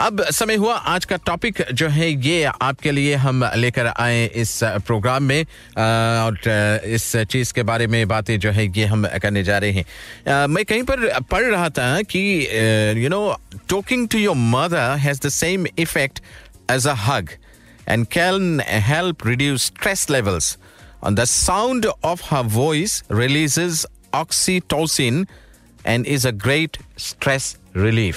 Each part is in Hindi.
अब समय हुआ, आज का टॉपिक जो है ये आपके लिए हम लेकर आए इस प्रोग्राम में और इस चीज़ के बारे में बातें जो है ये हम करने जा रहे हैं मैं कहीं पर पढ़ रहा था कि you know talking to your mother has the same effect as a hug and can help reduce stress levels. And the sound of her voice releases oxytocin and is a great stress relief.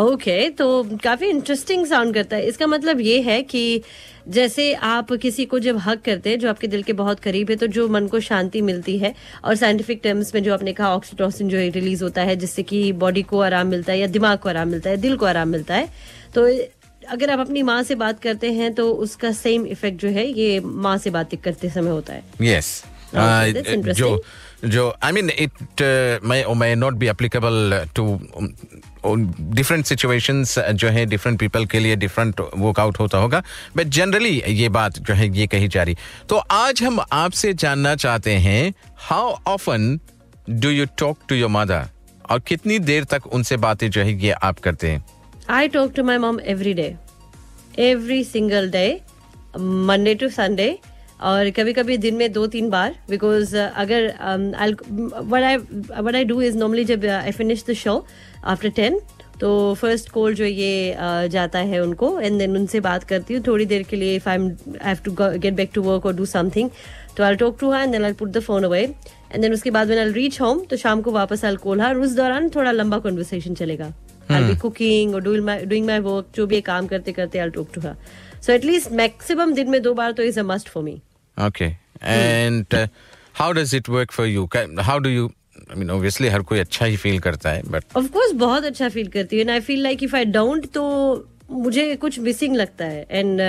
Okay okay, तो काफ़ी इंटरेस्टिंग साउंड करता है। इसका मतलब ये है कि जैसे आप किसी को जब हक करते हैं जो आपके दिल के बहुत करीब है तो जो मन को शांति मिलती है और साइंटिफिक टर्म्स में जो आपने कहा ऑक्सीटोसिन जो रिलीज़ होता है जिससे कि बॉडी को आराम मिलता है या दिमाग को आराम मिलता है दिल को आराम मिलता है तो अगर आप अपनी माँ से बात करते हैं तो उसका सेम इफ़ेक्ट जो है ये माँ से बात करते समय होता है। यस uh, जो जो I mean it may or may not be applicable to different situations जो है डिफरेंट पीपल के लिए डिफरेंट वर्कआउट होता होगा। बट जनरली ये बात जो है ये कही जा रही। तो आज हम आपसे जानना चाहते हैं how often do you talk to your mother और कितनी देर तक उनसे बातें जो है ये आप करते हैं? I talk to my mom every day, every single day, Monday to Sunday. और कभी कभी दिन में दो तीन बार बिकॉज़ uh, अगर what I what I do is normally जब I finish the show after ten तो फ़र्स्ट कॉल जो ये uh, जाता है उनको एंड देन उनसे बात करती हूँ थोड़ी देर के लिए if I have to get back to work और डू समथिंग तो I talk to her and then I put the phone away and then उसके बाद व्हेन आई रीच होम तो शाम को वापस आई कॉल हर उस दौरान थोड़ा लंबा कन्वर्सेशन चलेगा I'll be cooking or doing my doing my work जो भी काम करते करते I'll talk to her. So at least maximum दिन में दो बार तो is a must for me. Okay. And uh, how does it work for you? How do you I mean, obviously हर कोई अच्छा ही फील करता है बट ऑफ़ कोर्स बहुत अच्छा फील करती हूँ I feel like if I don't तो मुझे कुछ मिसिंग लगता है एंड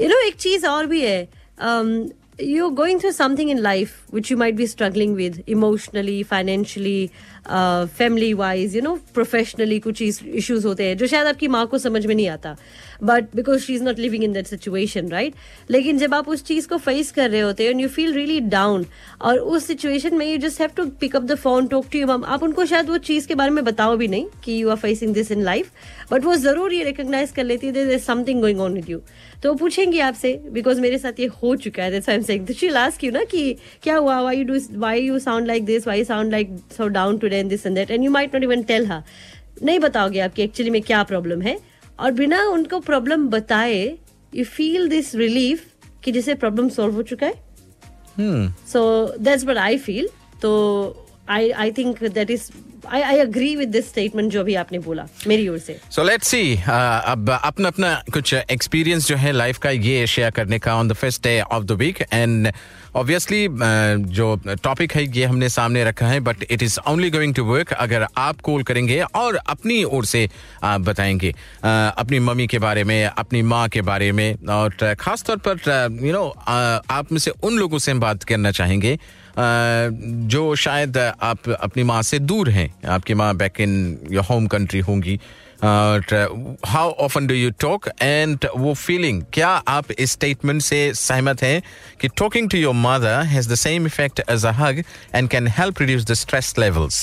यू नो एक चीज़ और भी है um, you're going through something in life which you might be struggling with emotionally financially family wise you know professionally कुछ इश्यूज़ होते हैं, जो शायद आपकी माँ को समझ में नहीं आता। But because she is not living in that situation right लेकिन जब आप उस चीज़ को फेस कर रहे होते हैं and you feel really down और उस सिचुएशन में you just have to pick up the phone talk to you mum आप उनको शायद वो चीज़ के बारे में बताओ भी नहीं कि you are facing this in life but वो ज़रूर ये रिकोगनाइज कर लेती है something going on with you तो पूछेंगे आपसे बिकॉज़ मेरे साथ ये हो चुका है that's I am saying she last you ना कि क्या हुआ why you do why you sound like this why sound like so down today and this and that and you might not even tell her नहीं बताओगे आपकी एक्चुअली में क्या प्रॉब्लम है? और बिना उनको प्रॉब्लम बताए यू फील दिस रिलीफ कि जैसे प्रॉब्लम सॉल्व हो चुका है। So that's but I feel तो I I think that is I I agree with this statement जो अभी आपने बोला, मेरी ओर से। सो लेट्स सी अब अपना अपना कुछ एक्सपीरियंस जो है लाइफ का, ये शेयर करने का on the first day of the week and obviously जो टॉपिक है, ये हमने सामने रखा है but it is only going to work अगर आप कॉल करेंगे और अपनी ओर से आप बताएँगे। अपनी मम्मी के बारे में, अपनी माँ के बारे में और खास तौर पर यू नो आप में से उन लोगों से हम बात करना चाहेंगे जो शायद आप अपनी माँ से दूर हैं। आपकी माँ back in your home country होंगी। How often do you talk and वो फीलिंग क्या आप इस स्टेटमेंट से सहमत हैं कि talking to your mother has the same effect as a hug and can help reduce the stress levels